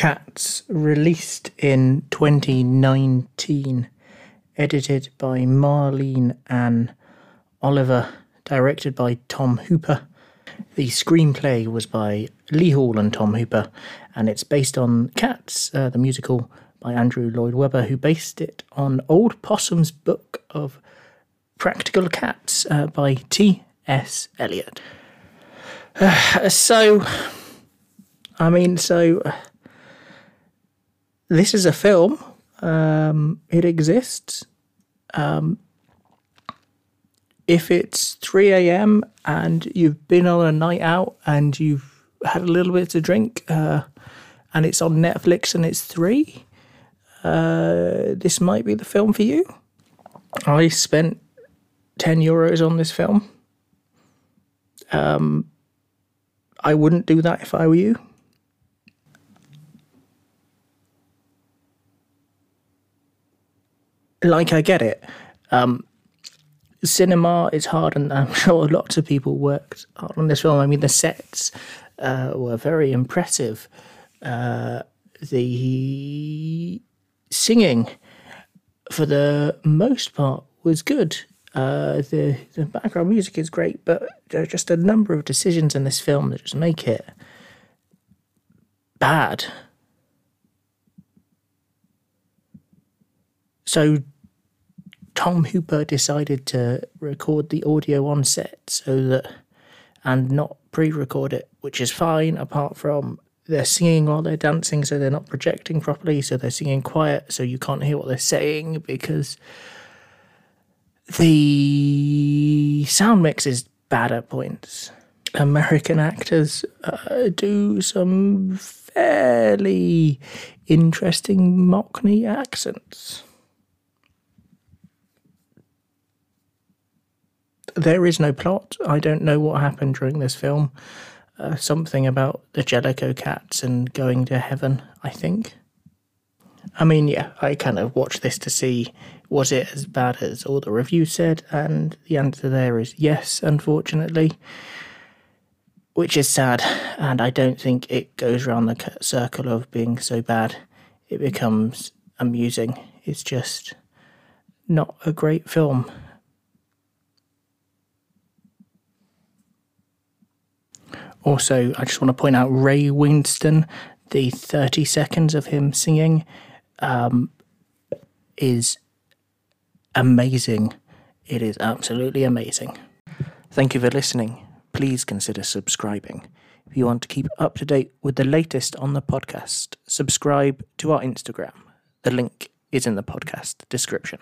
Cats, released in 2019, edited by Marlene Ann Oliver, directed by Tom Hooper. The screenplay was by Lee Hall and Tom Hooper, and it's based on Cats, uh, the musical by Andrew Lloyd Webber, who based it on Old Possum's book of Practical Cats uh, by T.S. Eliot. Uh, so, I mean, so this is a film. Um, it exists. Um, if it's 3 a.m. and you've been on a night out and you've had a little bit to drink uh, and it's on Netflix and it's 3, uh, this might be the film for you. I spent 10 euros on this film. Um, I wouldn't do that if I were you. Like, I get it. Um, cinema is hard, and I'm sure lots of people worked hard on this film. I mean, the sets uh, were very impressive. Uh, the singing, for the most part, was good. Uh, the the background music is great, but there are just a number of decisions in this film that just make it bad. So Tom Hooper decided to record the audio on set so that and not pre-record it, which is fine apart from they're singing while they're dancing so they're not projecting properly so they're singing quiet so you can't hear what they're saying because the sound mix is bad at points. American actors uh, do some fairly interesting Mockney accents. There is no plot. I don't know what happened during this film. Uh, something about the Jellicle cats and going to heaven, I think. I mean, yeah, I kind of watched this to see was it as bad as all the reviews said, and the answer there is yes, unfortunately, which is sad, and I don't think it goes around the circle of being so bad. It becomes amusing. It's just not a great film. Also, I just want to point out Ray Winstone, the 30 seconds of him singing um, is amazing. It is absolutely amazing. Thank you for listening. Please consider subscribing. If you want to keep up to date with the latest on the podcast, subscribe to our Instagram. The link is in the podcast description.